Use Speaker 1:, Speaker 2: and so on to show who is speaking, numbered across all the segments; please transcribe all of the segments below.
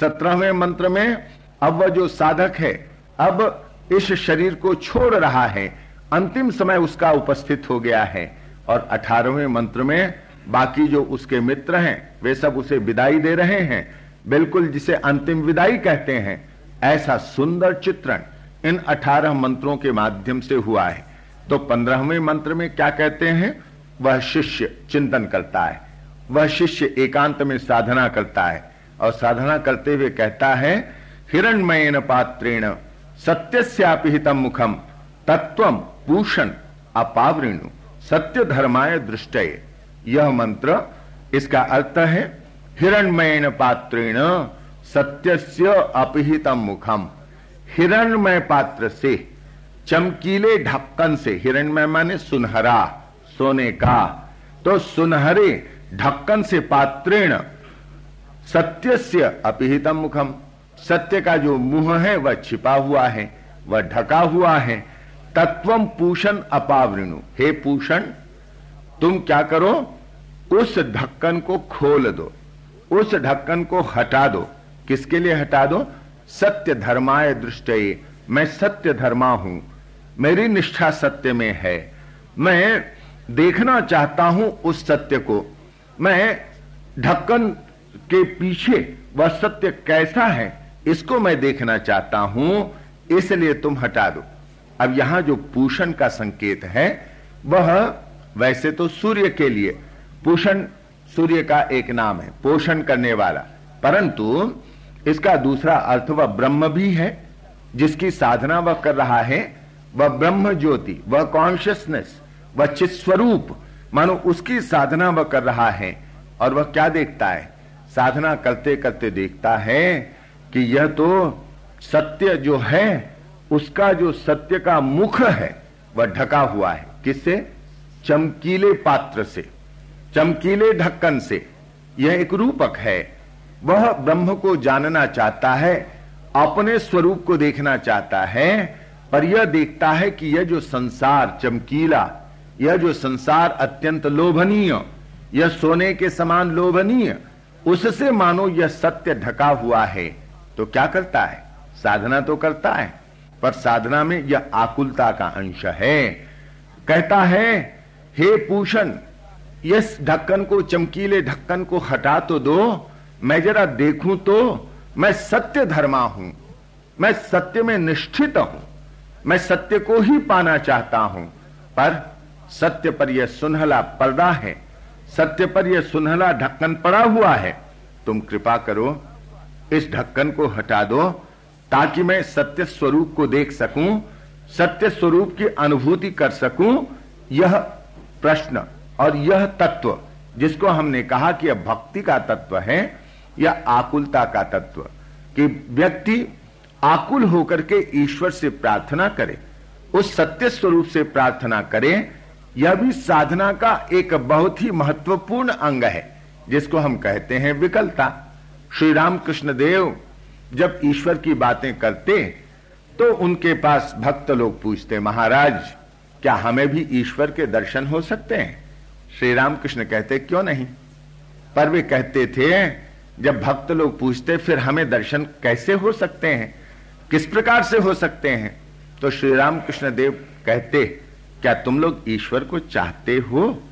Speaker 1: सत्रहवें मंत्र में, अब वह जो साधक है, अब इस शरीर को छोड़ रहा है, अंतिम समय उसका उपस्थित हो गया है। और अठारहवें मंत्र में, बाकी जो उसके मित्र हैं, वे सब उसे विदाई दे रहे हैं, बिल्कुल जिसे अंतिम विदाई कहते हैं। ऐसा सुंदर चित्रण इन अठारह मंत्रों के माध्यम से हुआ है। तो पंद्रहवें मंत्र में क्या कहते हैं? वह शिष्य चिंतन करता है, वह शिष्य एकांत में साधना करता है। और साधना करते हुए कहता है, हिरणमयन पात्रेण सत्यस्यापिहितम मुखम तत्व पूषण अपावृणु सत्य धर्माय दृष्टय। यह मंत्र, इसका अर्थ है, हिरणमयन पात्रेण, सत्यस्य अपिहितम मुखम हिरणमय पात्र से, चमकीले ढक्कन से, हिरणमय माने सुनहरा, सोने का। तो सुनहरे ढक्कन से पात्रेण सत्यस्य अपिहितम मुखम। सत्य का जो मुँह है, वह छिपा हुआ है, वह ढका हुआ है। तत्वम पूषण अपावृणु। हे पूषण, तुम क्या करो? उस ढक्कन को खोल दो। उस ढक्कन को हटा दो। किसके लिए हटा दो? सत्य धर्माय दृष्ट मैं सत्य धर्मा हूँ। मेरी निष्ठा सत्य में है। मैं देखना चाहता हूँ उस सत्य को। मैं ढक्कन के पीछे वह सत्य कैसा है, इसको मैं देखना चाहता हूँ, इसलिए तुम हटा दो। अब यहाँ जो पूषण का संकेत है, वह वैसे तो सूर्य के लिए, पूषण सूर्य का एक नाम है, पोषण करने वाला। परंतु इसका दूसरा अर्थ वह ब्रह्म भी है, जिसकी साधना वह कर रहा है, वह ब्रह्म ज्योति, वह कॉन्शियसनेस वह चित स्वरूप, मानो उसकी साधना वह कर रहा है, और वह क्या देखता है? साधना करते करते देखता है कि यह तो सत्य जो है, उसका जो सत्य का मुख है, वह ढका हुआ है। किससे? चमकीले पात्र से, चमकीले ढक्कन से। यह एक रूपक है। वह ब्रह्म को जानना चाहता है, अपने स्वरूप को देखना चाहता है, पर यह देखता है कि यह जो संसार चमकीला, यह जो संसार अत्यंत लोभनीय, यह सोने के समान लोभनीय उससे मानो यह सत्य ढका हुआ है तो क्या करता है? साधना तो करता है, पर साधना में यह आकुलता का अंश है। कहता है, हे पूषण, इस ढक्कन को, चमकीले ढक्कन को हटा तो दो। मैं जरा देखूँ तो मैं सत्य धर्मा हूँ। मैं सत्य में निष्ठित हूँ। मैं सत्य को ही पाना चाहता हूँ। पर सत्य पर यह सुनहला पर्दा है। सत्य पर यह सुनहला ढक्कन पड़ा हुआ है। तुम कृपा करो, इस ढक्कन को हटा दो, ताकि मैं सत्य स्वरूप को देख सकूँ, सत्य स्वरूप की अनुभूति कर सकूँ, यह प्रश्न और यह तत्व, जिसको हमने कहा कि यह भक्ति का तत्व है, या आकुलता का तत्व, कि व्यक्ति आकुल होकर के ईश्वर से प्रार्थना करे, उस सत्य स्वरूप से प्रार्थना करे यह भी साधना का एक बहुत ही महत्वपूर्ण अंग है, जिसको हम कहते हैं विकलता। श्री राम कृष्ण देव जब ईश्वर की बातें करते तो उनके पास भक्त लोग पूछते, महाराज, क्या हमें भी ईश्वर के दर्शन हो सकते हैं? श्री राम कृष्ण कहते, क्यों नहीं? पर वे कहते थे, जब भक्त लोग पूछते, फिर हमें दर्शन कैसे हो सकते हैं? किस प्रकार से हो सकते हैं? तो श्री राम कृष्ण देव कहते क्या तुम लोग ईश्वर को चाहते हो?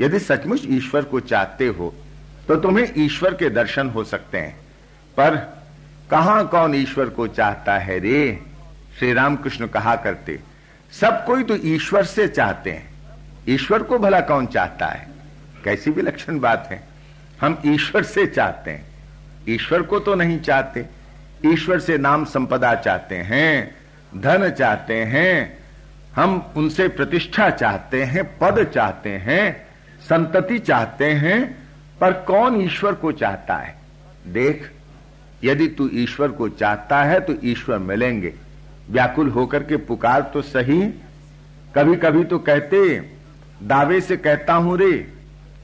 Speaker 1: यदि सचमुच ईश्वर को चाहते हो तो तुम्हें ईश्वर के दर्शन हो सकते हैं। पर कहा कौन ईश्वर को चाहता है रे? श्री रामकृष्ण कहा करते, सब कोई तो ईश्वर से चाहते हैं। ईश्वर को भला कौन चाहता है? कैसी भी लक्षण बात है। हम ईश्वर से चाहते हैं। ईश्वर को तो नहीं चाहते। ईश्वर से नाम संपदा चाहते हैं, धन चाहते हैं हम उनसे प्रतिष्ठा चाहते हैं, पद चाहते हैं, संतति चाहते हैं, पर कौन ईश्वर को चाहता है? देख, यदि तू ईश्वर को चाहता है तो ईश्वर मिलेंगे। व्याकुल होकर के पुकार तो सही कभी कभी तो कहते, दावे से कहता हूँ रे,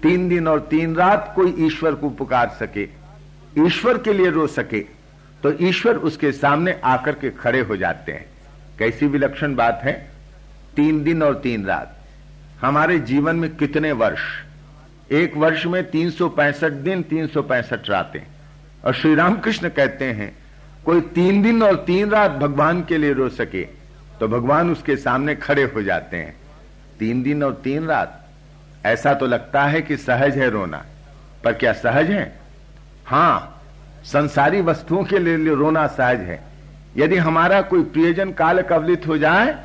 Speaker 1: तीन दिन और तीन रात कोई ईश्वर को पुकार सके, ईश्वर के लिए रो सके तो ईश्वर उसके सामने आकर के खड़े हो जाते हैं। कैसी विलक्षण बात है? तीन दिन और तीन रात। हमारे जीवन में कितने वर्ष? एक वर्ष में तीन सौ पैंसठ दिन, तीन सौ पैंसठ रातें। और श्री रामकृष्ण कहते हैं, कोई तीन दिन और तीन रात भगवान के लिए रो सके तो भगवान उसके सामने खड़े हो जाते हैं। तीन दिन और तीन रात। ऐसा तो लगता है कि सहज है रोना। पर क्या सहज है? हाँ, संसारी वस्तुओं के लिए रोना सहज है। यदि हमारा कोई प्रियजन काल कवलित हो जाए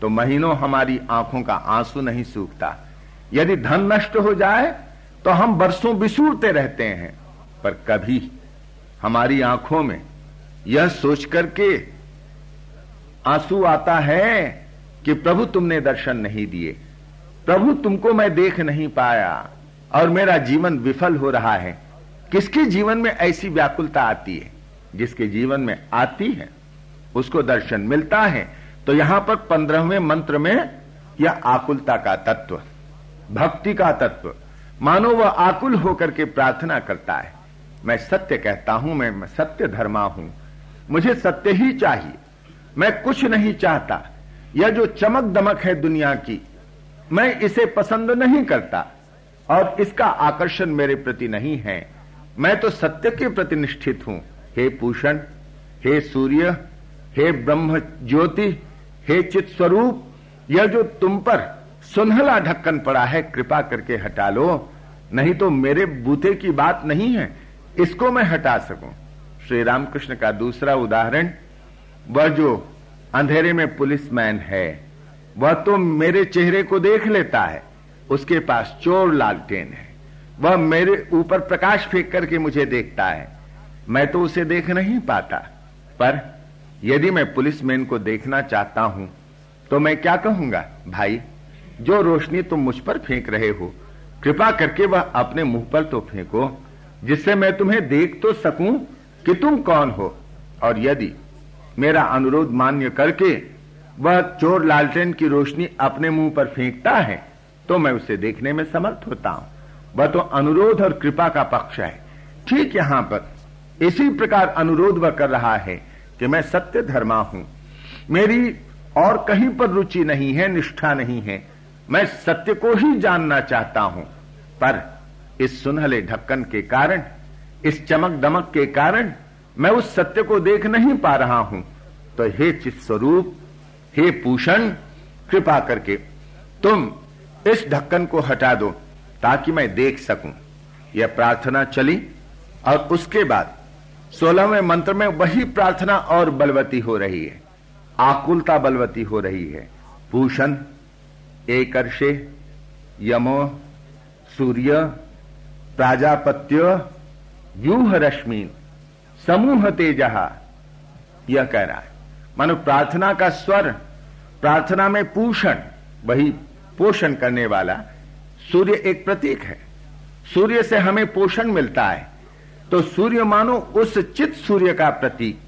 Speaker 1: तो महीनों हमारी आँखों का आँसू नहीं सूखता। यदि धन नष्ट हो जाए तो हम बरसों बिसूरते रहते हैं। पर कभी हमारी आँखों में यह सोच करके आँसू आता है कि प्रभु तुमने दर्शन नहीं दिए। प्रभु तुमको मैं देख नहीं पाया और मेरा जीवन विफल हो रहा है। किसके जीवन में ऐसी व्याकुलता आती है? जिसके जीवन में आती है, उसको दर्शन मिलता है। तो यहाँ पर पंद्रहवें मंत्र में यह आकुलता का तत्व, भक्ति का तत्व। मानो वह आकुल होकर के प्रार्थना करता है। मैं सत्य कहता हूँ, मैं सत्य धर्मा हूँ। मुझे सत्य ही चाहिए। मैं कुछ नहीं चाहता। यह जो चमक दमक है दुनिया की, मैं इसे पसंद नहीं करता। और इसका आकर्षण मेरे प्रति नहीं है। मैं तो सत्य के प्रति निष्ठित हूँ। हे पूषण हे सूर्य, हे ब्रह्म ज्योति हे चित स्वरूप, यह जो तुम पर सुनहला ढक्कन पड़ा है, कृपा करके हटा लो। नहीं तो मेरे बूते की बात नहीं है, इसको मैं हटा सकूँ। श्री रामकृष्ण का दूसरा उदाहरण, वह जो अंधेरे में पुलिसमैन है, वह तो मेरे चेहरे को देख लेता है, उसके पास चोर लालटेन है। वह मेरे ऊपर प्रकाश फेंक करके मुझे देखता है, मैं तो उसे देख नहीं पाता, पर यदि मैं पुलिसमैन को देखना चाहता हूँ तो मैं क्या कहूँगा? भाई, जो रोशनी तुम मुझ पर फेंक रहे हो, कृपा करके वह अपने मुँह पर तो फेंको, जिससे मैं तुम्हें देख तो सकूँ कि तुम कौन हो। और यदि मेरा अनुरोध मान्य करके वह चोर लालटेन की रोशनी अपने मुँह पर फेंकता है तो मैं उसे देखने में समर्थ होता हूँ। वह तो अनुरोध और कृपा का पक्ष है। ठीक यहाँ पर। इसी प्रकार अनुरोध वह कर रहा है। कि मैं सत्य धर्मा हूँ। मेरी और कहीं पर रुचि नहीं है, निष्ठा नहीं है। मैं सत्य को ही जानना चाहता हूँ। पर इस सुनहले ढक्कन के कारण, इस चमक दमक के कारण मैं उस सत्य को देख नहीं पा रहा हूँ। तो हे चित स्वरूप हे पूषण, कृपा करके तुम इस ढक्कन को हटा दो, ताकि मैं देख सकूँ। यह प्रार्थना चली और उसके बाद सोलहवें मंत्र में वही प्रार्थना और बलवती हो रही है। आकुलता बलवती हो रही है। भूषण, एकर्षे, यमो, सूर्य, प्राजापत्य व्यूह रश्मि समूह तेजहा, यह कह रहा है। मानो प्रार्थना का स्वर, प्रार्थना में पूषण, वही पोषण करने वाला सूर्य एक प्रतीक है। सूर्य से हमें पोषण मिलता है। तो सूर्य मानो उस चित सूर्य का प्रतीक,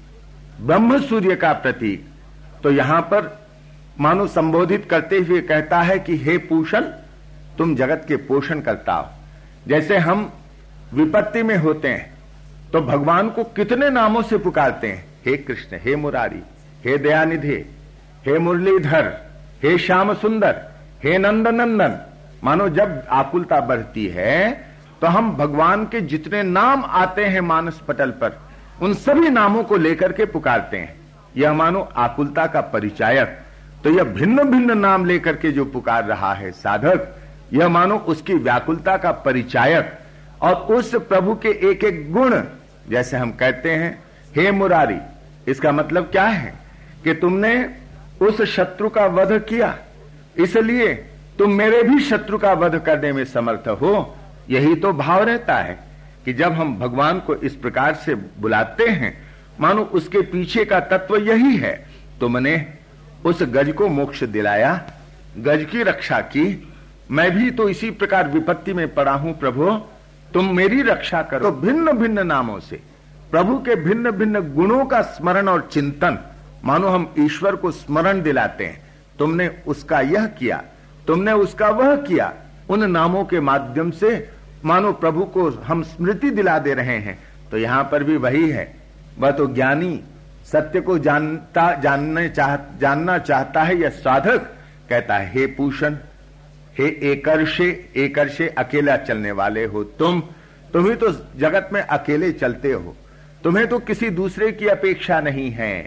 Speaker 1: ब्रह्म सूर्य का प्रतीक। तो यहाँ पर मानो संबोधित करते हुए कहता है कि, हे पूषण, तुम जगत के पोषण करता हो। जैसे हम विपत्ति में होते हैं तो भगवान को कितने नामों से पुकारते हैं? हे कृष्ण, हे मुरारी, हे दयानिधे, हे मुरलीधर, हे श्याम सुंदर हे नंदनंदन। मानो जब आकुलता बढ़ती है तो हम भगवान के जितने नाम आते हैं मानस पटल पर, उन सभी नामों को लेकर के पुकारते हैं। यह मानो आकुलता का परिचायक तो यह भिन्न भिन्न नाम लेकर के जो पुकार रहा है साधक, यह मानो उसकी व्याकुलता का परिचायक और उस प्रभु के एक एक गुण, जैसे हम कहते हैं, हे मुरारी, इसका मतलब क्या है? कि तुमने उस शत्रु का वध किया, इसलिए तुम मेरे भी शत्रु का वध करने में समर्थ हो यही तो भाव रहता है कि जब हम भगवान को इस प्रकार से बुलाते हैं, मानो उसके पीछे का तत्व यही है तुमने उस गज को मोक्ष दिलाया, गज की रक्षा की। मैं भी तो इसी प्रकार विपत्ति में पड़ा हूँ, प्रभु। तुम मेरी रक्षा करो। तो भिन्न भिन्न नामों से, प्रभु के भिन्न भिन्न गुणों का स्मरण और चिंतन, मानो हम ईश्वर को स्मरण दिलाते हैं। तुमने उसका यह किया, तुमने उसका वह किया उन नामों के माध्यम से मानो प्रभु को हम स्मृति दिला दे रहे हैं। तो यहाँ पर भी वही है। वह तो ज्ञानी, सत्य को जानता, जानने चाह, जानना चाहता है यह साधक? कहता है, हे पूषण, हे एकर्षे एकर्षे अकेला चलने वाले हो तुम। तुम ही तो जगत में अकेले चलते हो। तुम्हें तो किसी दूसरे की अपेक्षा नहीं है।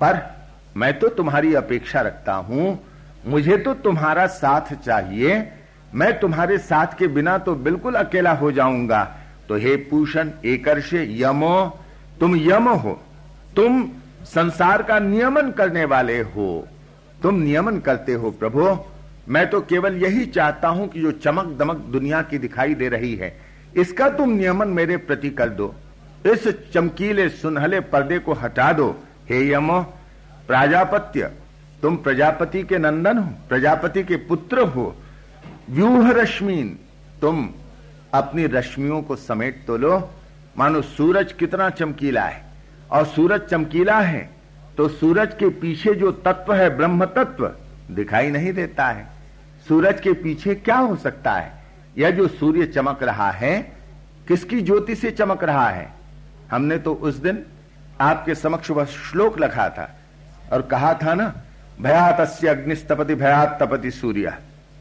Speaker 1: पर मैं तो तुम्हारी अपेक्षा रखता हूँ। मुझे तो तुम्हारा साथ चाहिए। मैं तुम्हारे साथ के बिना तो बिल्कुल अकेला हो जाऊँगा। तो हे पूषण, एकर्ष यमो, तुम यम हो। तुम संसार का नियमन करने वाले हो। तुम नियमन करते हो प्रभु। मैं तो केवल यही चाहता हूँ कि जो चमक दमक दुनिया की दिखाई दे रही है, इसका तुम नियमन मेरे प्रति कर दो। इस चमकीले सुनहले पर्दे को हटा दो। हे यमो, प्राजापत्य, तुम प्रजापति के नंदन हो, प्रजापति के पुत्र हो। व्यूह रश्मीन तुम अपनी रश्मियों को समेट तो लो। मानो सूरज कितना चमकीला है। और सूरज चमकीला है तो सूरज के पीछे जो तत्व है ब्रह्म तत्व दिखाई नहीं देता है। सूरज के पीछे क्या हो सकता है? यह जो सूर्य चमक रहा है, किसकी ज्योति से चमक रहा है? हमने तो उस दिन आपके समक्ष वह श्लोक लिखा था। और कहा था ना भयात अग्निस्तपति भयात तपति सूर्य।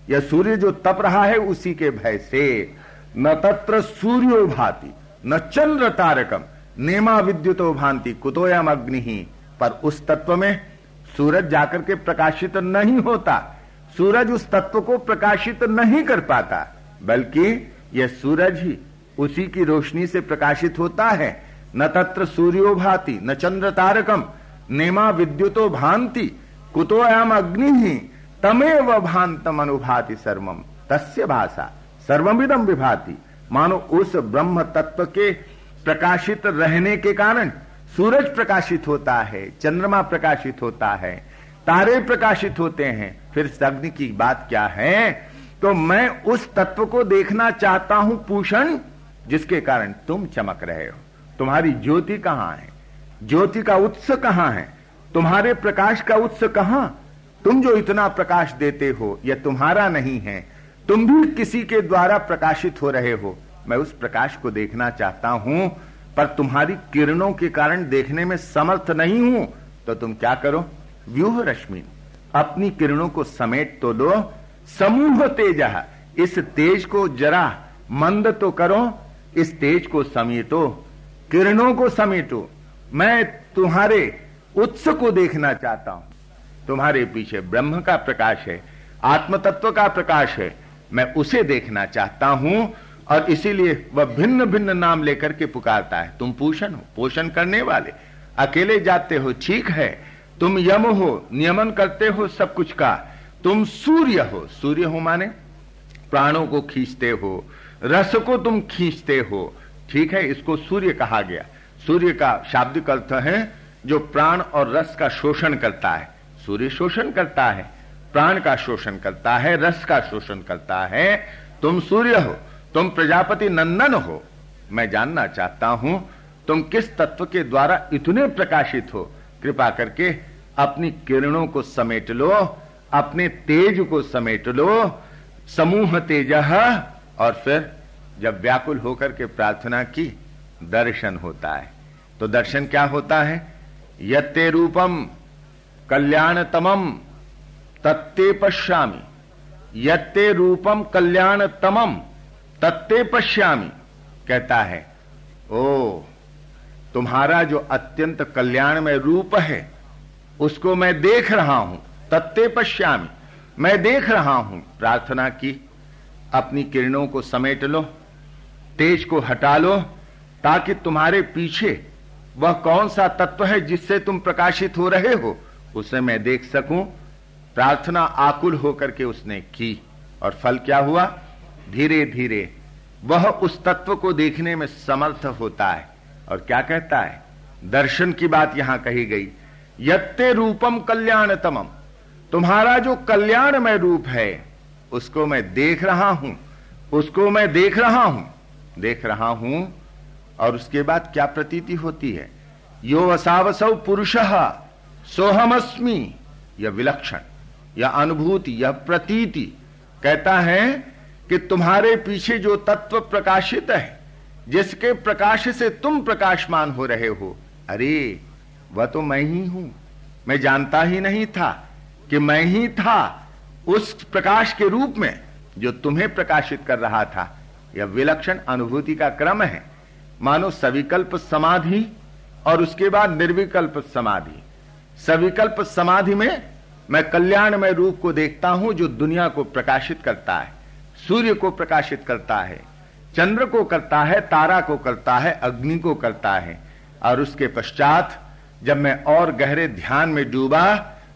Speaker 1: यह सूर्य जो तप रहा है उसी के भय से। न तत्र सूर्यो भाति न चंद्र तारकम, नेमा विद्युतो भांति कुतोयम अग्नि। पर उस तत्व में सूरज जाकर के प्रकाशित नहीं होता। सूरज उस तत्व को प्रकाशित नहीं कर पाता, बल्कि यह सूरज ही उसी की रोशनी से प्रकाशित होता है। न तत्र सूर्यो भाति न चंद्र तारकम, नेमा विद्युतो भांति कुतोयाम अग्नि। ही तमेव भांतम अनुभाति सर्वम। तस्य भाषा सर्वमिदम विभाति। मानो उस ब्रह्म तत्व के प्रकाशित रहने के कारण सूरज प्रकाशित होता है, चंद्रमा प्रकाशित होता है, तारे प्रकाशित होते हैं, फिर अग्नि की बात क्या है? तो मैं उस तत्व को देखना चाहता हूँ पूषण, जिसके कारण तुम चमक रहे हो। तुम्हारी ज्योति कहाँ है? ज्योति का उत्स कहाँ है? तुम्हारे प्रकाश का उत्स कहाँ? तुम जो इतना प्रकाश देते हो, यह तुम्हारा नहीं है। तुम भी किसी के द्वारा प्रकाशित हो रहे हो। मैं उस प्रकाश को देखना चाहता हूँ, पर तुम्हारी किरणों के कारण देखने में समर्थ नहीं हूँ। तो तुम क्या करो? व्यूह रश्मि, अपनी किरणों को समेट तो लो। समूह तेज, इस तेज को जरा मंद तो करो, इस तेज को समेटो, किरणों को समेटो। मैं तुम्हारे उत्स को देखना चाहता हूँ। तुम्हारे पीछे ब्रह्म का प्रकाश है आत्म तत्व का प्रकाश है, मैं उसे देखना चाहता हूँ और इसीलिए वह भिन्न भिन्न नाम लेकर के पुकारता है। तुम पोषण हो, पोषण करने वाले, अकेले जाते हो, ठीक है। तुम यम हो, नियमन करते हो सब कुछ का। तुम सूर्य हो सूर्य हो माने? प्राणों को खींचते हो, रस को तुम खींचते हो, ठीक है, इसको सूर्य कहा गया। सूर्य का शाब्दिक अर्थ है जो प्राण और रस का शोषण करता है। सूर्य शोषण करता है, प्राण का शोषण करता है, रस का शोषण करता है, तुम सूर्य हो, तुम प्रजापति नंदन हो। मैं जानना चाहता हूँ, तुम किस तत्व के द्वारा इतने प्रकाशित हो? कृपा करके अपनी किरणों को समेट लो, अपने तेज को समेट लो, समूह तेज, और फिर जब व्याकुल होकर के प्रार्थना की, दर्शन होता है। तो दर्शन क्या होता है? यत्ते रूपम। कल्याणतमम, तत्ते पश्यामी। यत्ते रूपम कल्याणतमम, तत्ते पश्यामी, कहता है। ओ, तुम्हारा जो अत्यंत कल्याणमय रूप है, उसको मैं देख रहा हूँ, तत्ते पश्यामी। मैं देख रहा हूँ, प्रार्थना की। अपनी किरणों को समेट लो, तेज को हटा लो, ताकि तुम्हारे पीछे वह कौन सा तत्व है जिससे तुम प्रकाशित हो रहे हो? उसे मैं देख सकूँ, प्रार्थना आकुल होकर के उसने की। और फल क्या हुआ? धीरे धीरे वह उस तत्व को देखने में समर्थ होता है। और क्या कहता है? दर्शन की बात यहाँ कही गई। यत्ते रूपम कल्याणतमम। तुम्हारा जो कल्याणमय रूप है, उसको मैं देख रहा हूँ। उसको मैं देख रहा हूँ। देख रहा हूँ, और उसके बाद क्या प्रतीति होती है? यो असावसव पुरुष। सोहमस्मी, यह विलक्षण, यह अनुभूति, यह प्रतीति, कहता है कि तुम्हारे पीछे जो तत्व प्रकाशित है, जिसके प्रकाश से तुम प्रकाशमान हो रहे हो, अरे, वह तो मैं ही हूँ। मैं जानता ही नहीं था कि मैं ही था उस प्रकाश के रूप में जो तुम्हें प्रकाशित कर रहा था। यह विलक्षण अनुभूति का क्रम है। मानो सविकल्प समाधि और उसके बाद निर्विकल्प समाधि। सविकल्प समाधि में मैं कल्याणमय रूप को देखता हूँ जो दुनिया को प्रकाशित करता है, सूर्य को प्रकाशित करता है, चंद्र को करता है, तारा को करता है, अग्नि को करता है। और उसके पश्चात जब मैं और गहरे ध्यान में डूबा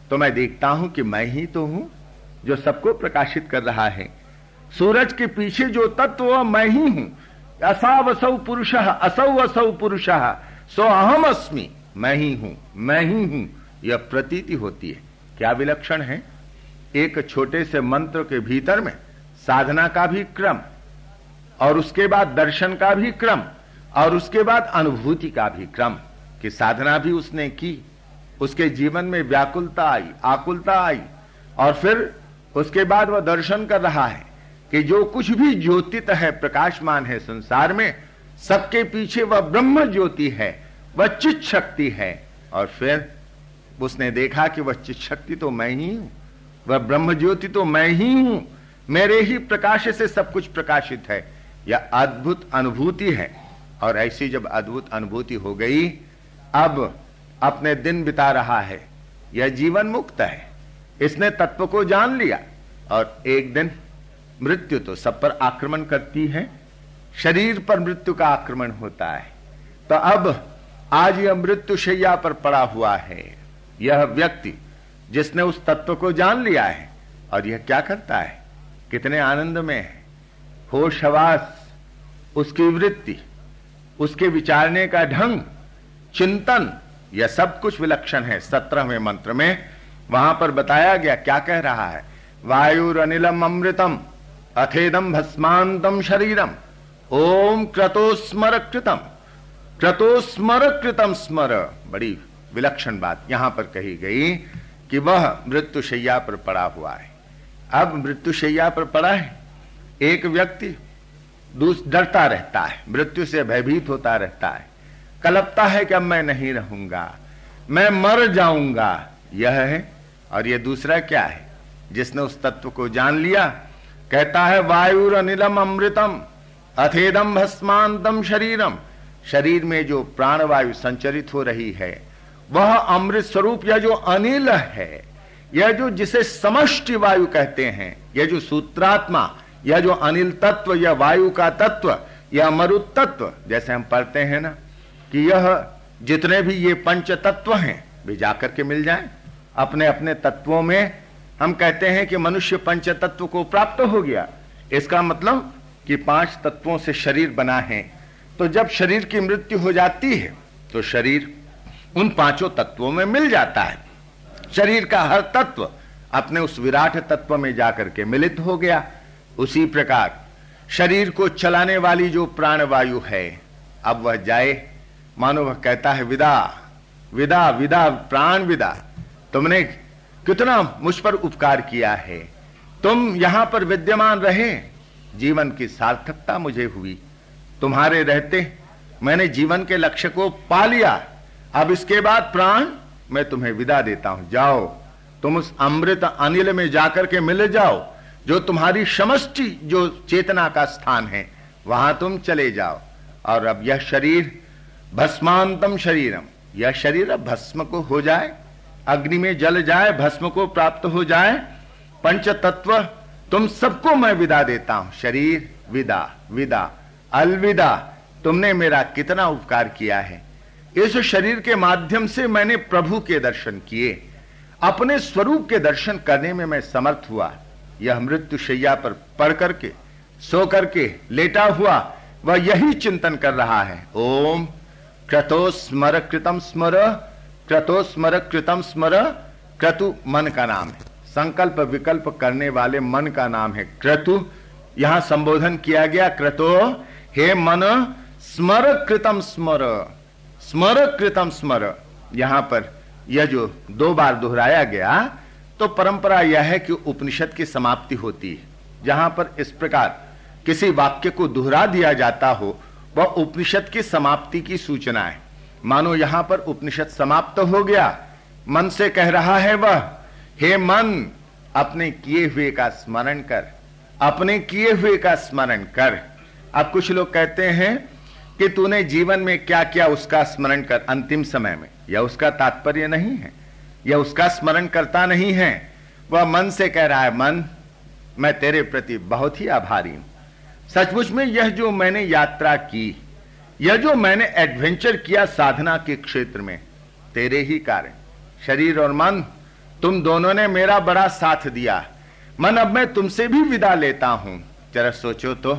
Speaker 1: तो मैं देखता हूँ कि मैं ही तो हूँ जो सबको प्रकाशित कर रहा है। सूरज के पीछे जो तत्व, मैं ही हूँ। असावसौ पुरुष, असौ असौ पुरुष, सो अहम अस्मी मैं ही हूँ, मैं ही हूँ। यह प्रतीति होती है। क्या विलक्षण है? एक छोटे से मंत्र के भीतर में साधना का भी क्रम, और उसके बाद दर्शन का भी क्रम, और उसके बाद अनुभूति का भी क्रम कि साधना भी उसने की। उसके जीवन में व्याकुलता आई, आकुलता आई, और फिर उसके बाद वह दर्शन कर रहा है कि जो कुछ भी ज्योतित है, प्रकाशमान है संसार में, सबके पीछे वह ब्रह्म ज्योति है, वह चित शक्ति है, और फिर उसने देखा कि वह चित शक्ति तो मैं ही हूँ, वह ब्रह्म ज्योति तो मैं ही हूँ। मेरे ही प्रकाश से सब कुछ प्रकाशित है। यह अद्भुत अनुभूति है। और ऐसी जब अद्भुत अनुभूति हो गई, अब अपने दिन बिता रहा है। यह जीवन मुक्त है। इसने तत्व को जान लिया और एक दिन मृत्यु तो सब पर आक्रमण करती है। शरीर पर मृत्यु का आक्रमण होता है। तो अब आज यह मृत्यु शैया पर पड़ा हुआ है। यह व्यक्ति जिसने उस तत्व को जान लिया है और यह क्या करता है? कितने आनंद में है। होशवास, उसकी वृत्ति, उसके विचारने का ढंग, चिंतन, यह सब कुछ विलक्षण है। सत्रहवें मंत्र में वहाँ पर बताया गया क्या कह रहा है? वायुरनिलम अमृतम, अथेदम भस्मांतम शरीरम, ओम क्रतोस्मर कृतम क्रतोस्मर कृतम स्मर, बड़ी विलक्षण बात यहाँ पर कही गई कि वह मृत्युशैया पर पड़ा हुआ है। अब मृत्युशैया पर पड़ा है। एक व्यक्ति डरता रहता है, मृत्यु से भयभीत होता रहता है। कलपता है कि अब मैं नहीं रहूँगा, मैं मर जाऊँगा, यह है। और यह दूसरा क्या है? जिसने उस तत्व को जान लिया, कहता है, वायुर अनिलम अमृतम, अथेदम भस्मांतम शरीरम। शरीर में जो प्राणवायु संचरित हो रही है वह अमृत स्वरूप, या जो अनिल है यह जो जिसे समष्टि वायु कहते हैं यह जो सूत्रात्मा यह जो अनिल तत्व, या वायु का तत्व, या मरुत तत्व, जैसे हम पढ़ते हैं ना, कि यह जितने भी ये पंच तत्व हैं, वे जाकर के मिल जाएँ। अपने अपने तत्वों में हम कहते हैं कि मनुष्य पंच तत्व को प्राप्त हो गया। इसका मतलब कि पाँच तत्वों से शरीर बना है। तो जब शरीर की मृत्यु हो जाती है तो शरीर उन पाँचों तत्वों में मिल जाता है। शरीर का हर तत्व अपने उस विराट तत्व में जाकर के मिलित हो गया। उसी प्रकार शरीर को चलाने वाली जो प्राणवायु है, अब वह जाए। मानो वह कहता है, विदा विदा विदा, प्राण विदा। तुमने कितना मुझ पर उपकार किया है। तुम यहाँ पर विद्यमान रहे। जीवन की सार्थकता मुझे हुई। तुम्हारे रहते मैंने जीवन के लक्ष्य को पा लिया। अब इसके बाद प्राण मैं तुम्हें विदा देता हूँ। जाओ, तुम उस अमृत अनिल में जाकर के मिल जाओ, जो तुम्हारी समष्टि, जो चेतना का स्थान है, वहाँ तुम चले जाओ। और अब यह शरीर भस्मांतम शरीरम। यह शरीर अब भस्म को हो जाए, अग्नि में जल जाए, भस्म को प्राप्त हो जाए पंच तत्व तुम सबको मैं विदा देता हूँ। शरीर, विदा विदा, अलविदा, तुमने मेरा कितना उपकार किया है? इस शरीर के माध्यम से मैंने प्रभु के दर्शन किए। अपने स्वरूप के दर्शन करने में मैं समर्थ हुआ। यह मृत्यु शैया पर पढ़ करके, सो करके, लेटा हुआ, वह यही चिंतन कर रहा है। ओम क्रतो स्मर कृतम स्मर क्रतो स्मर कृतम स्मर, क्रतु मन का नाम है। संकल्प विकल्प करने वाले मन का नाम है क्रतु। यहाँ संबोधन किया गया क्रतो, हे मन, स्मर कृतम स्मर। स्मर कृतम स्मर। यहाँ पर यह जो दो बार दोहराया गया तो परंपरा यह है कि उपनिषद की समाप्ति होती है। जहाँ पर इस प्रकार किसी वाक्य को दोहरा दिया जाता हो, वह उपनिषद की समाप्ति की सूचना है। मानो यहाँ पर उपनिषद समाप्त हो गया। मन से कह रहा है वह, हे मन, अपने किए हुए का स्मरण कर, अपने किए हुए का स्मरण कर। अब कुछ लोग कहते हैं कि तूने जीवन में क्या किया उसका स्मरण कर, अंतिम समय में। यह उसका तात्पर्य नहीं है यह उसका स्मरण करता नहीं है, वह मन से कह रहा है, मन, मैं तेरे प्रति बहुत ही आभारी हूँ। सचमुच में यह जो मैंने यात्रा की, यह जो मैंने एडवेंचर किया साधना के क्षेत्र में, तेरे ही कारण। शरीर और मन, तुम दोनों ने मेरा बड़ा साथ दिया। मन, अब मैं तुमसे भी विदा लेता हूँ। जरा सोचो तो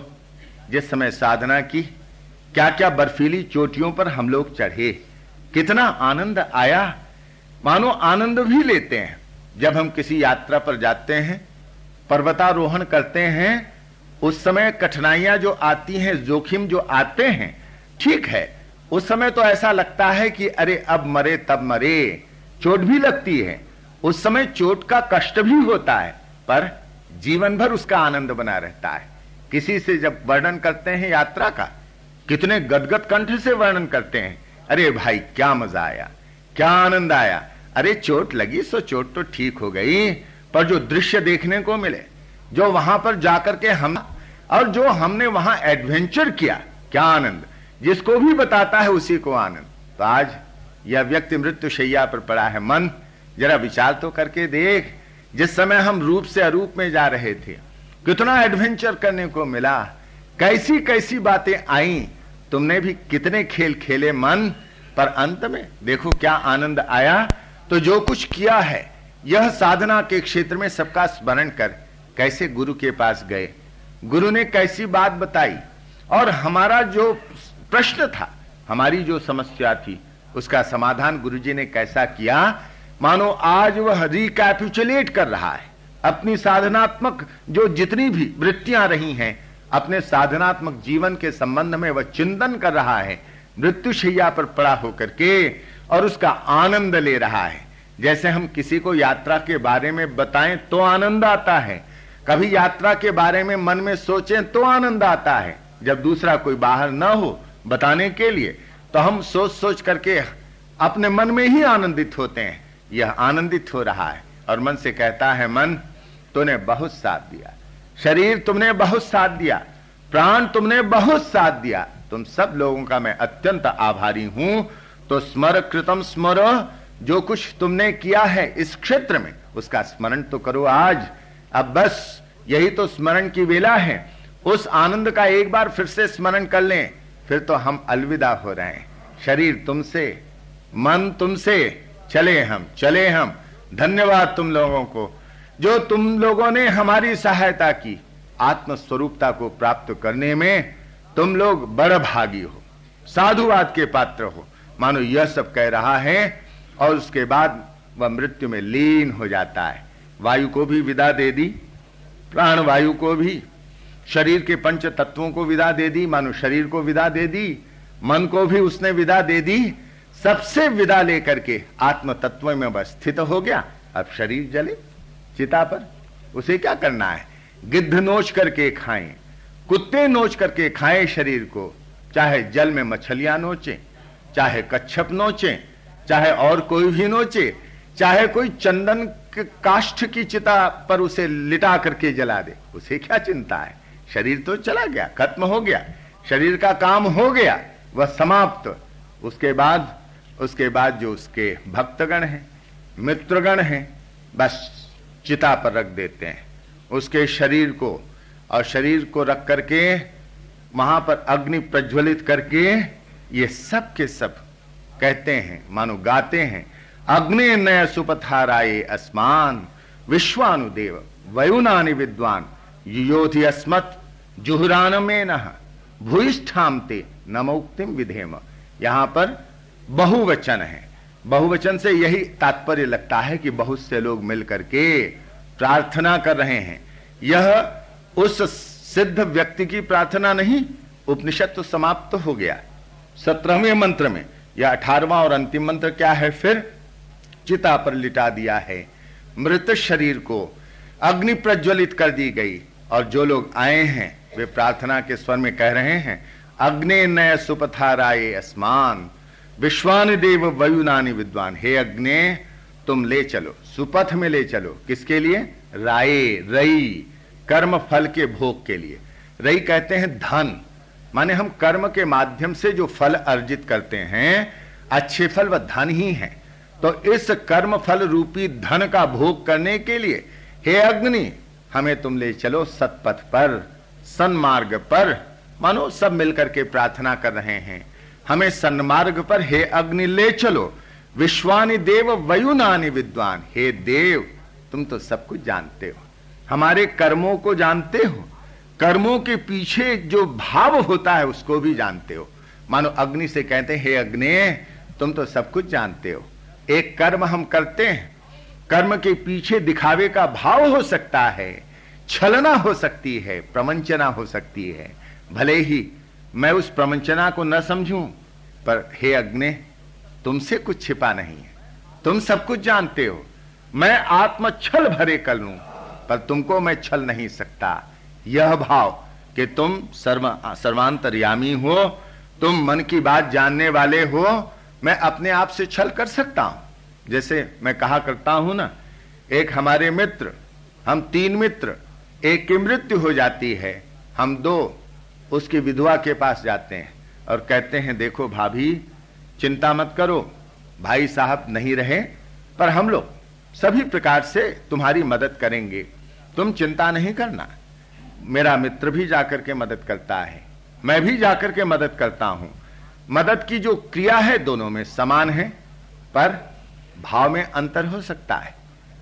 Speaker 1: जिस समय साधना की क्या क्या बर्फीली चोटियों पर हम लोग चढ़े? कितना आनंद आया। मानो आनंद भी लेते हैं, जब हम किसी यात्रा पर जाते हैं, पर्वतारोहण करते हैं, उस समय कठिनाइयाँ जो आती हैं, जोखिम जो आते हैं, ठीक है, उस समय तो ऐसा लगता है कि अरे, अब मरे, तब मरे, चोट भी लगती है, उस समय चोट का कष्ट भी होता है, पर जीवन भर उसका आनंद बना रहता है। किसी से जब वर्णन करते हैं यात्रा का कितने गदगद कंठ से वर्णन करते हैं। अरे भाई, क्या मज़ा आया, क्या आनंद आया। अरे चोट लगी सो चोट तो ठीक हो गई, पर जो दृश्य देखने को मिले, जो वहाँ पर जाकर के हम, और जो हमने वहाँ एडवेंचर किया, क्या आनंद। जिसको भी बताता है उसी को आनंद। तो आज यह व्यक्ति मृत्यु शैया पर पड़ा है मन, जरा विचार तो करके देख, जिस समय हम रूप से अरूप में जा रहे थे, कितना एडवेंचर करने को मिला। कैसी कैसी बातें आई। तुमने भी कितने खेल खेले मन, पर अंत में देखो क्या आनंद आया। तो जो कुछ किया है, यह साधना के क्षेत्र में सबका स्मरण कर, कैसे गुरु के पास गए। गुरु ने कैसी बात बताई, और हमारा जो प्रश्न था, हमारी जो समस्या थी, उसका समाधान गुरुजी ने कैसा किया, मानो आज वह रिकैपिचुलेट कर रहा है। अपनी साधनात्मक जो जितनी भी वृत्तियाँ रही हैं अपने साधनात्मक जीवन के संबंध में वह चिंतन कर रहा है, मृत्यु शैया पर पड़ा होकर के और उसका आनंद ले रहा है। जैसे हम किसी को यात्रा के बारे में बताएँ तो आनंद आता है। कभी यात्रा के बारे में मन में सोचें तो आनंद आता है। जब दूसरा कोई बाहर न हो बताने के लिए तो हम सोच सोच करके अपने मन में ही आनंदित होते हैं। यह आनंदित हो रहा है और मन से कहता है, मन, तूने बहुत साथ दिया। शरीर तुमने बहुत साथ दिया, प्राण तुमने बहुत साथ दिया। तुम सब लोगों का मैं अत्यंत आभारी हूँ। तो स्मर कृतम स्मर, जो कुछ तुमने किया है इस क्षेत्र में, उसका स्मरण तो करो आज। अब बस, यही तो स्मरण की वेला है। उस आनंद का एक बार फिर से स्मरण कर लें, फिर तो हम अलविदा हो रहे हैं। शरीर तुमसे, मन तुमसे, चले हम चले हम। धन्यवाद तुम लोगों को। जो तुम लोगों ने हमारी सहायता की, आत्मस्वरूपता को प्राप्त करने में तुम लोग बड़ भागी हो, साधुवाद के पात्र हो। मानो यह सब कह रहा है और उसके बाद वह मृत्यु में लीन हो जाता है। वायु को भी विदा दे दी प्राण वायु को भी, शरीर के पंच तत्वों को विदा दे दी, मानो शरीर को विदा दे दी, मन को भी उसने विदा दे दी, सबसे विदा लेकर के आत्म तत्व में वह स्थित हो गया। अब शरीर जले। चिता पर? उसे क्या करना है? गिद्ध नोच करके खाएँ, कुत्ते नोच करके खाएँ शरीर को, चाहे जल में मछलियाँ नोचे, चाहे कच्छप नोचे, चाहे और कोई भी नोचे, चाहे कोई चंदन काष्ठ की चिता पर उसे लिटा करके जला दे। उसे क्या चिंता है? शरीर तो चला गया, खत्म हो गया, शरीर का काम हो गया, वह समाप्त। उसके बाद उसके बाद जो उसके भक्तगण हैं, मित्रगण हैं, बस चिता पर रख देते हैं। उसके शरीर को, और शरीर को रख करके, वहाँ पर अग्नि प्रज्वलित करके, ये सब के सब कहते हैं, मानो गाते हैं। अग्नि नय सुपथाराये अस्मान, विश्वानुदेव, वयुनानि विद्वान योधि अस्मत जुहरान में न भूष्ठामते नमोक्तिम विधेम। यहाँ पर बहुवचन है। बहुवचन से यही तात्पर्य लगता है कि बहुत से लोग मिलकर के प्रार्थना कर रहे हैं। यह उस सिद्ध व्यक्ति की प्रार्थना नहीं, उपनिषद तो समाप्त तो हो गया। सत्रहवें मंत्र में यह अठारवा और अंतिम मंत्र क्या है फिर? चिता पर लिटा दिया है। मृत शरीर को अग्नि प्रज्वलित कर दी गई, और जो लोग आए हैं, वे प्रार्थना के स्वर में कह रहे हैं, अग्नि नय सुपथाराय अस्मान। विश्वान देव वयुनानी विद्वान। हे अग्नि, तुम ले चलो। सुपथ में ले चलो। किसके लिए? राय, रई, कर्म फल के भोग के लिए। रई कहते हैं धन। माने हम कर्म के माध्यम से जो फल अर्जित करते हैं, अच्छे फल व धन ही है। तो इस कर्म फल रूपी धन का भोग करने के लिए, हे अग्नि, हमें तुम ले चलो सतपथ पर, सन्मार्ग पर। मानो सब मिलकर के प्रार्थना कर रहे हैं। हमें सन्मार्ग पर हे अग्नि ले चलो। विश्वानी देव, वयुनानी विद्वान। हे देव, तुम तो सब कुछ जानते हो। हमारे कर्मों को जानते हो। कर्मों के पीछे जो भाव होता है, उसको भी जानते हो। मानो अग्नि से कहते हैं, हे अग्नि, तुम तो सब कुछ जानते हो। एक कर्म हम करते हैं। कर्म के पीछे दिखावे का भाव हो सकता है, छलना हो सकती है, प्रवंचना हो सकती है। भले ही मैं उस प्रवंचना को न समझूं, पर हे अग्नि, तुमसे कुछ छिपा नहीं है। तुम सब कुछ जानते हो। मैं आत्म छल भरे कर लू पर तुमको मैं छल नहीं सकता। यह भाव कि तुम सर्व, सर्वांतरयामी हो, तुम मन की बात जानने वाले हो, मैं अपने आप से छल कर सकता हूँ। जैसे मैं कहा करता हूँ ना, एक हमारे मित्र, हम तीन मित्र, एक की मृत्यु हो जाती है, हम दो उसकी विधवा के पास जाते हैं और कहते हैं, देखो भाभी, चिंता मत करो, भाई साहब नहीं रहे, पर हम लोग सभी प्रकार से तुम्हारी मदद करेंगे। तुम चिंता नहीं करना। मेरा मित्र भी जाकर के मदद करता है। मैं भी जाकर के मदद करता हूँ। मदद की जो क्रिया है दोनों में समान है, पर भाव में अंतर हो सकता है।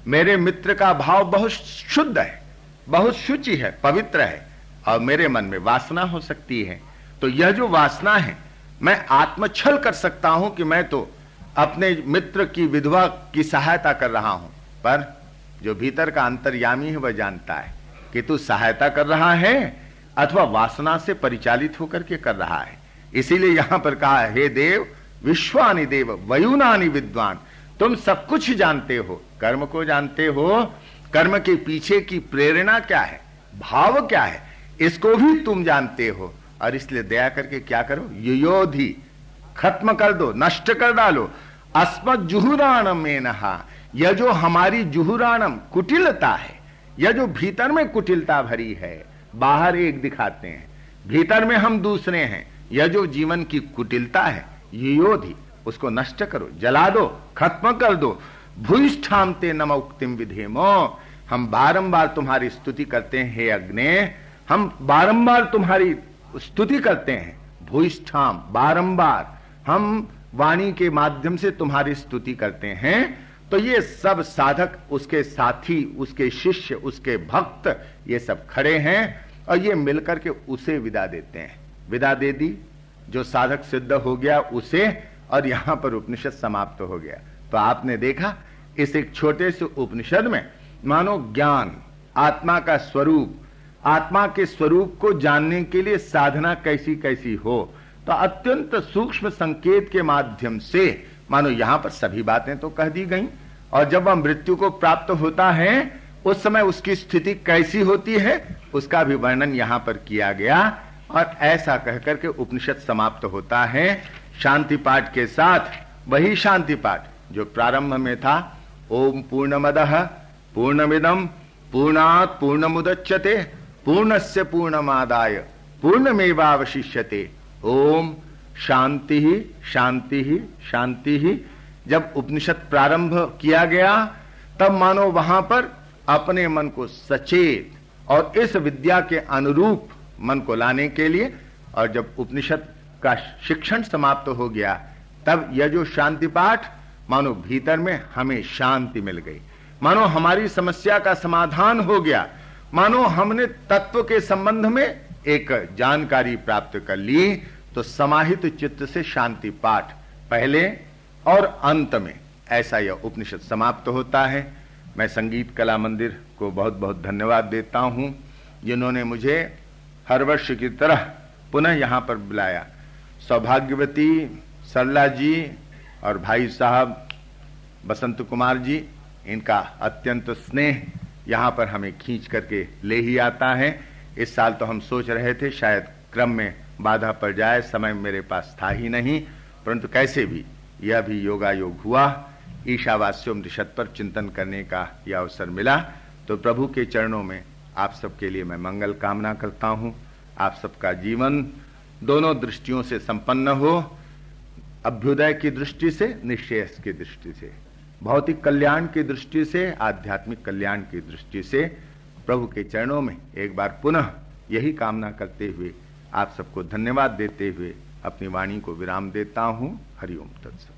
Speaker 1: मेरे मित्र का भाव बहुत शुद्ध है, बहुत शुचि है, पवित्र है। और मेरे मन में वासना हो सकती है। तो यह जो वासना है, मैं आत्मछल कर सकता हूँ कि मैं तो अपने मित्र की विधवा की सहायता कर रहा हूँ। पर जो भीतर का अंतर्यामी है, वह जानता है कि तू सहायता कर रहा है अथवा वासना से परिचालित होकर के कर रहा है। इसीलिए यहाँ पर कहा हे देव, विश्वानी देव, वयुनानी विद्वान, तुम सब कुछ जानते हो, कर्म को जानते हो। कर्म के पीछे की प्रेरणा क्या है? भाव क्या है? इसको भी तुम जानते हो। और इसलिए दया करके क्या करो? युयोधि, खत्म कर दो, नष्ट कर डालो। अस्मत जुहुराणम में नहा यह जो हमारी जुहुराणम कुटिलता है। यह जो भीतर में कुटिलता भरी है। बाहर एक दिखाते हैं, भीतर में हम दूसरे हैं। यह जो जीवन की कुटिलता है। युयोधि, उसको नष्ट करो, जला दो, खत्म कर दो। भूष्ठामते नम उक्तिम विधेमो। हम बारंबार तुम्हारी स्तुति करते हैं, हे अग्ने। हम बारंबार तुम्हारी स्तुति करते हैं। भूष्ठाम बारंबार। हम वाणी के माध्यम से तुम्हारी स्तुति करते हैं। तो ये सब साधक, उसके साथी, उसके शिष्य, उसके भक्त, ये सब खड़े हैं और ये मिलकर के उसे विदा देते हैं। विदा दे दी। जो साधक सिद्ध हो गया उसे और यहाँ पर उपनिषद समाप्त हो गया। तो आपने देखा, इस एक छोटे से उपनिषद में मानो ज्ञान, आत्मा का स्वरूप आत्मा के स्वरूप को जानने के लिए साधना कैसी कैसी हो तो अत्यंत सूक्ष्म संकेत के माध्यम से, मानो यहाँ पर सभी बातें तो कह दी गई, और जब वह मृत्यु को प्राप्त होता है, उस समय उसकी स्थिति कैसी होती है, उसका भी वर्णन यहाँ पर किया गया, और ऐसा कहकर के उपनिषद समाप्त होता है, शांति पाठ के साथ, वही शांति पाठ, जो प्रारंभ में था, ओम पूर्णमद पूर्णमिदम पूर्णात पूर्णमुदच्यते पूर्णस्य पूर्णमादाय, पूर्णमेवावशिष्यते। ओम शांति ही शांति ही शांति ही जब उपनिषद प्रारंभ किया गया, तब मानो वहाँ पर अपने मन को सचेत और इस विद्या के अनुरूप मन को लाने के लिए और जब उपनिषद का शिक्षण समाप्त हो गया, तब यह जो शांति पाठ मानो भीतर में हमें शांति मिल गई। मानो हमारी समस्या का समाधान हो गया मानो हमने तत्व के संबंध में एक जानकारी प्राप्त कर ली तो समाहित चित्त से शांति पाठ पहले और अंत में, ऐसा यह उपनिषद समाप्त होता है। मैं संगीत कला मंदिर को बहुत बहुत धन्यवाद देता हूँ, जिन्होंने मुझे हर वर्ष की तरह पुनः यहाँ पर बुलाया। सौभाग्यवती, सरला जी और भाई साहब, बसंत कुमार जी, इनका अत्यंत स्नेह यहाँ पर हमें खींच करके ले ही आता है। इस साल तो हम सोच रहे थे, शायद क्रम में बाधा पड़ जाए, समय मेरे पास था ही नहीं। परंतु कैसे भी, यह भी योगा योग हुआ ईशावास्योम रिषद पर चिंतन करने का यह अवसर मिला। तो प्रभु के चरणों में आप सबके लिए मैं मंगल कामना करता हूँ। आप सबका जीवन दोनों दृष्टियों से संपन्न हो, अभ्युदय की दृष्टि से निश्चय की दृष्टि से। भौतिक कल्याण की दृष्टि से, आध्यात्मिक कल्याण की दृष्टि से प्रभु के चरणों में एक बार पुनः यही कामना करते हुए आप सबको धन्यवाद देते हुए अपनी वाणी को विराम देता हूँ। हरिओम तत्सव